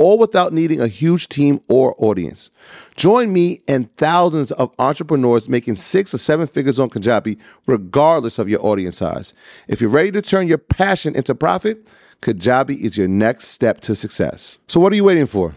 all without needing a huge team or audience. Join me and thousands of entrepreneurs making six or seven figures on Kajabi, regardless of your audience size. If you're ready to turn your passion into profit, Kajabi is your next step to success. So, what are you waiting for?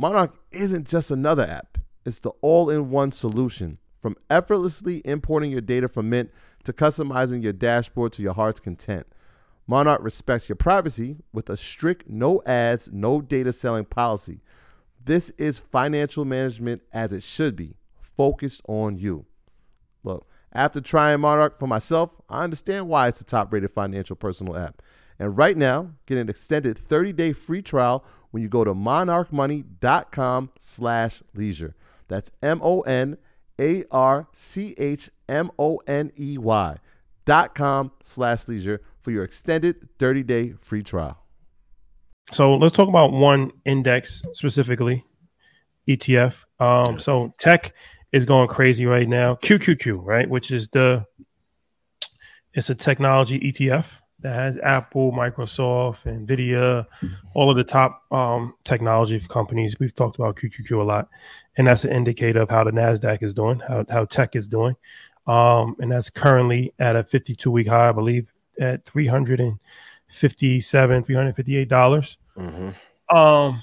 Monarch isn't just another app, it's the all in one solution. From effortlessly importing your data from Mint to customizing your dashboard to your heart's content. Monarch respects your privacy with a strict no ads, no data selling policy. This is financial management as it should be, focused on you. Look, after trying Monarch for myself, I understand why it's the top rated financial personal app. And right now, get an extended 30-day free trial when you go to monarchmoney.com slash leisure. That's M-O-N a R C H M O N E Y dot com slash leisure for your extended 30 day free trial. So let's talk about one index specifically, ETF. Um, so tech is going crazy right now. QQQ, right, which is the it's a technology ETF that has Apple, Microsoft, Nvidia, all of the top um, technology companies. We've talked about QQQ a lot, and that's an indicator of how the Nasdaq is doing, how how tech is doing, um, and that's currently at a 52 week high, I believe, at 357, 358 dollars. Mm-hmm. Um,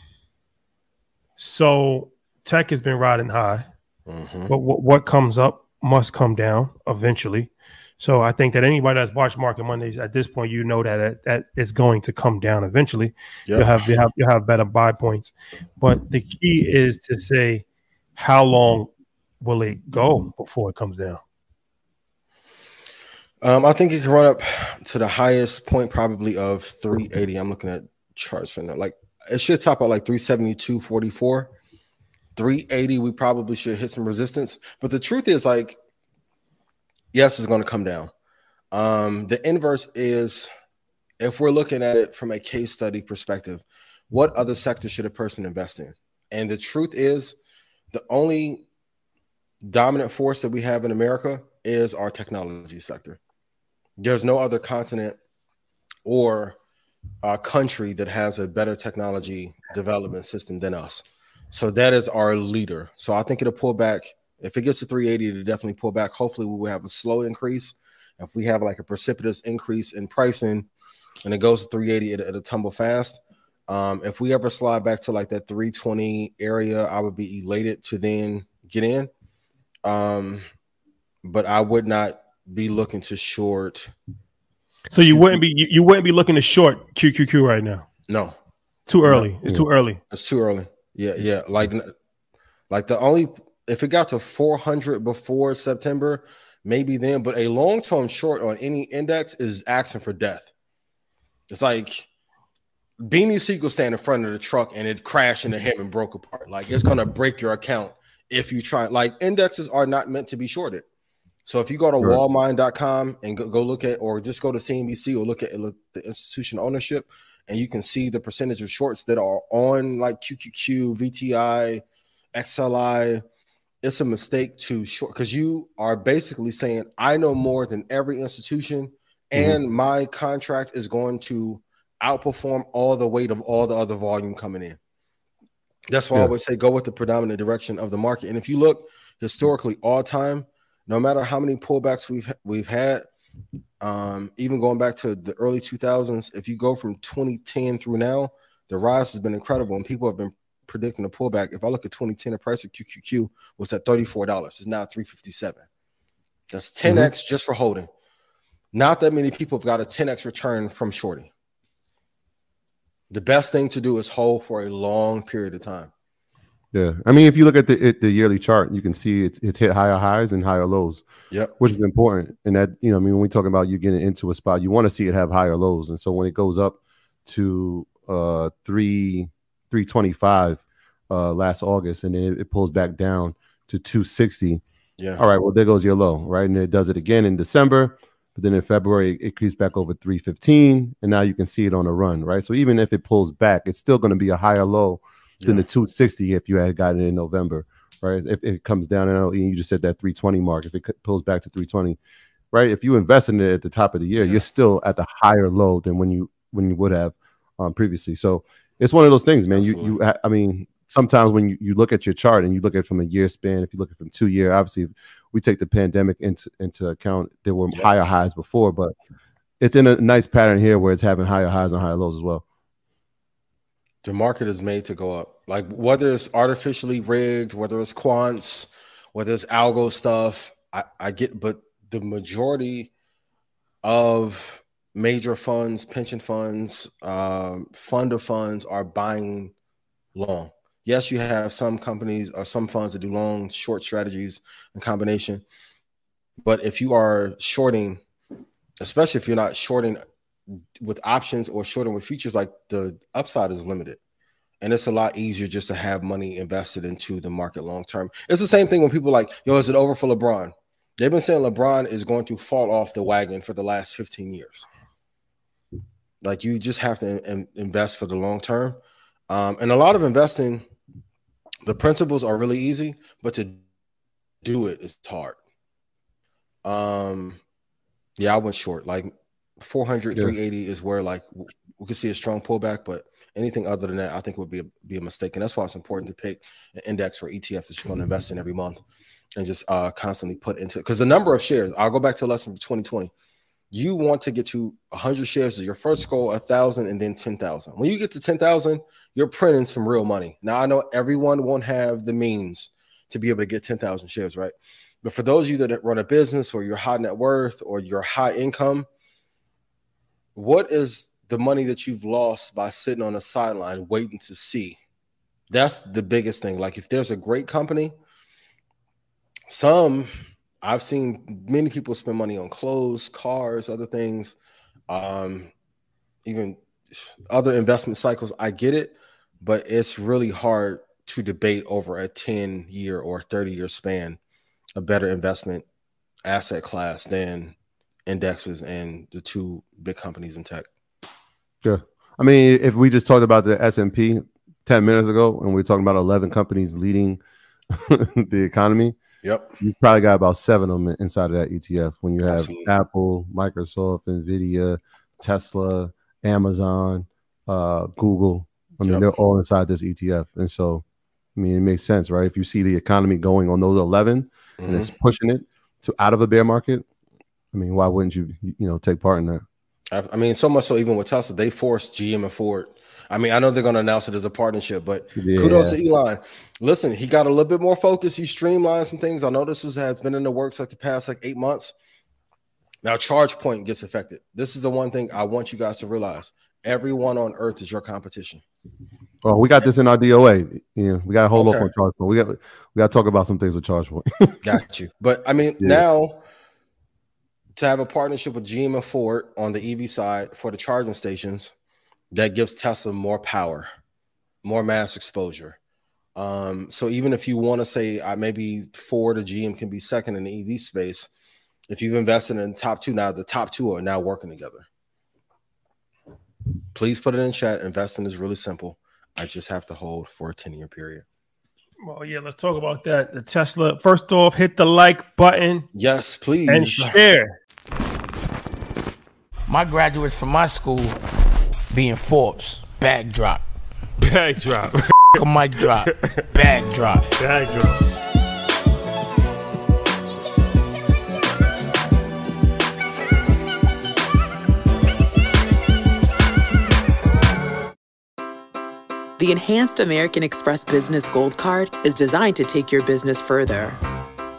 so tech has been riding high, mm-hmm. but w- what comes up must come down eventually. So I think that anybody that's watched Market Mondays at this point, you know that it, that it's going to come down eventually. You'll have you have you have better buy points, but the key is to say how long will it go before it comes down. Um, I think it can run up to the highest point probably of 380. I'm looking at charts right now. Like it should top out like 372.44. 380, we probably should hit some resistance. But the truth is, like, yes, it's going to come down. Um, the inverse is if we're looking at it from a case study perspective, what other sector should a person invest in? And the truth is, the only dominant force that we have in America is our technology sector. There's no other continent or uh, country that has a better technology development system than us. So that is our leader. So I think it'll pull back. If it gets to 380, it'll definitely pull back. Hopefully, we will have a slow increase. If we have like a precipitous increase in pricing and it goes to 380, it, it'll tumble fast. Um, if we ever slide back to like that 320 area, I would be elated to then get in. Um, but I would not be looking to short. So you wouldn't be you, you wouldn't be looking to short QQQ right now. No, Too early. It's too early. it's too early. Yeah, yeah. Like, like the only if it got to 400 before September, maybe then. But a long term short on any index is asking for death. It's like Beanie Sigel stand in front of the truck and it crashed into him and broke apart. Like it's gonna break your account if you try. Like indexes are not meant to be shorted. So if you go to Right. wallmine.com and go, go look at, or just go to CNBC or look at look the institution ownership, and you can see the percentage of shorts that are on like QQQ, VTI, XLI. It's a mistake to short because you are basically saying, I know more than every institution, mm-hmm. and my contract is going to outperform all the weight of all the other volume coming in. That's why I Yeah. always say go with the predominant direction of the market. And if you look historically, all time, no matter how many pullbacks we've we've had, um, even going back to the early 2000s, if you go from 2010 through now, the rise has been incredible, and people have been predicting a pullback. If I look at 2010, the price of QQQ was at $34. It's now 357. That's 10x just for holding. Not that many people have got a 10x return from shorting. The best thing to do is hold for a long period of time. Yeah, I mean, if you look at the it, the yearly chart, you can see it's it's hit higher highs and higher lows, Yep. which is important. And that you know, I mean, when we talk about you getting into a spot, you want to see it have higher lows. And so when it goes up to uh three three twenty five uh last August, and then it, it pulls back down to two sixty. Yeah. All right, well there goes your low, right? And it does it again in December, but then in February it creeps back over 315, and now you can see it on a run, right? So even if it pulls back, it's still going to be a higher low than the 260 if you had gotten it in November, right? If it comes down, and you just said that 320 mark, if it pulls back to 320, right? If you invest in it at the top of the year, Yeah. you're still at the higher low than when you when you would have um, previously. So it's one of those things, man. You you I mean, sometimes when you, you look at your chart and you look at it from a year span, if you look at it from two year, obviously we take the pandemic into into account. There were Yeah. higher highs before, but it's in a nice pattern here where it's having higher highs and higher lows as well. The market is made to go up. Like whether it's artificially rigged, whether it's quants, whether it's algo stuff, I, I get, but the majority of major funds, pension funds, um, fund of funds are buying long. Yes, you have some companies or some funds that do long, short strategies in combination. But if you are shorting, especially if you're not shorting with options or shorting with futures, like the upside is limited. And it's a lot easier just to have money invested into the market long term. It's the same thing when people like, yo, is it over for LeBron? They've been saying LeBron is going to fall off the wagon for the last 15 years. Like you just have to in- invest for the long term. Um, and a lot of investing, the principles are really easy, but to do it is hard. Um, yeah, I went short. Like 400, Yeah. 380 is where like we could see a strong pullback, but anything other than that, I think would be a, be a mistake. And that's why it's important to pick an index or ETF that you're going to invest in every month and just uh, constantly put into it. because the number of shares. I'll go back to the lesson from 2020. You want to get to 100 shares is your first goal, a thousand, and then 10,000. When you get to 10,000, you're printing some real money. Now I know everyone won't have the means to be able to get 10,000 shares, right? But for those of you that run a business or you're high net worth or you're high income, what is the money that you've lost by sitting on the sideline waiting to see? That's the biggest thing. Like if there's a great company, some I've seen many people spend money on clothes, cars, other things, um, even other investment cycles. I get it, but it's really hard to debate over a 10 year or 30 year span a better investment asset class than indexes and the two big companies in tech. Sure. I mean, if we just talked about the S and P ten minutes ago, and we are talking about eleven companies leading the economy, Yep. You probably got about seven of them inside of that ETF. When you have Absolutely. Apple, Microsoft, Nvidia, Tesla, Amazon, uh, Google. I mean, Yep. they're all inside this ETF, and so I mean, it makes sense, right? If you see the economy going on those 11 and Mhm. it's pushing it to out of a bear market, I mean, why wouldn't you, you know, take part in that? I, I mean, so much so even with Tesla, they forced GM and Ford. I mean, I know they're going to announce it as a partnership, but Yeah. kudos to Elon. Listen, he got a little bit more focus. He streamlined some things. I know this was has been in the works like the past like eight months. Now, ChargePoint gets affected. This is the one thing I want you guys to realize: everyone on Earth is your competition. Well, we got this in our DOA. Yeah, we got to hold Okay. off on ChargePoint. We got we got to talk about some things with ChargePoint. Got you. But I mean, Yeah. now to have a partnership with GM and Ford on the EV side for the charging stations, that gives Tesla more power, more mass exposure. Um, so even if you want to say uh, maybe Ford or GM can be second in the EV space, if you've invested in top two now, the top two are now working together. Please put it in chat. Investing is really simple. I just have to hold for a 10 year period. Well, yeah, let's talk about that. The Tesla. First off, hit the like button Yes, please. and share. My graduates from my school being Forbes, bag drop. Bag drop. A mic drop, bag drop. Bag drop. The Enhanced American Express Business Gold Card is designed to take your business further.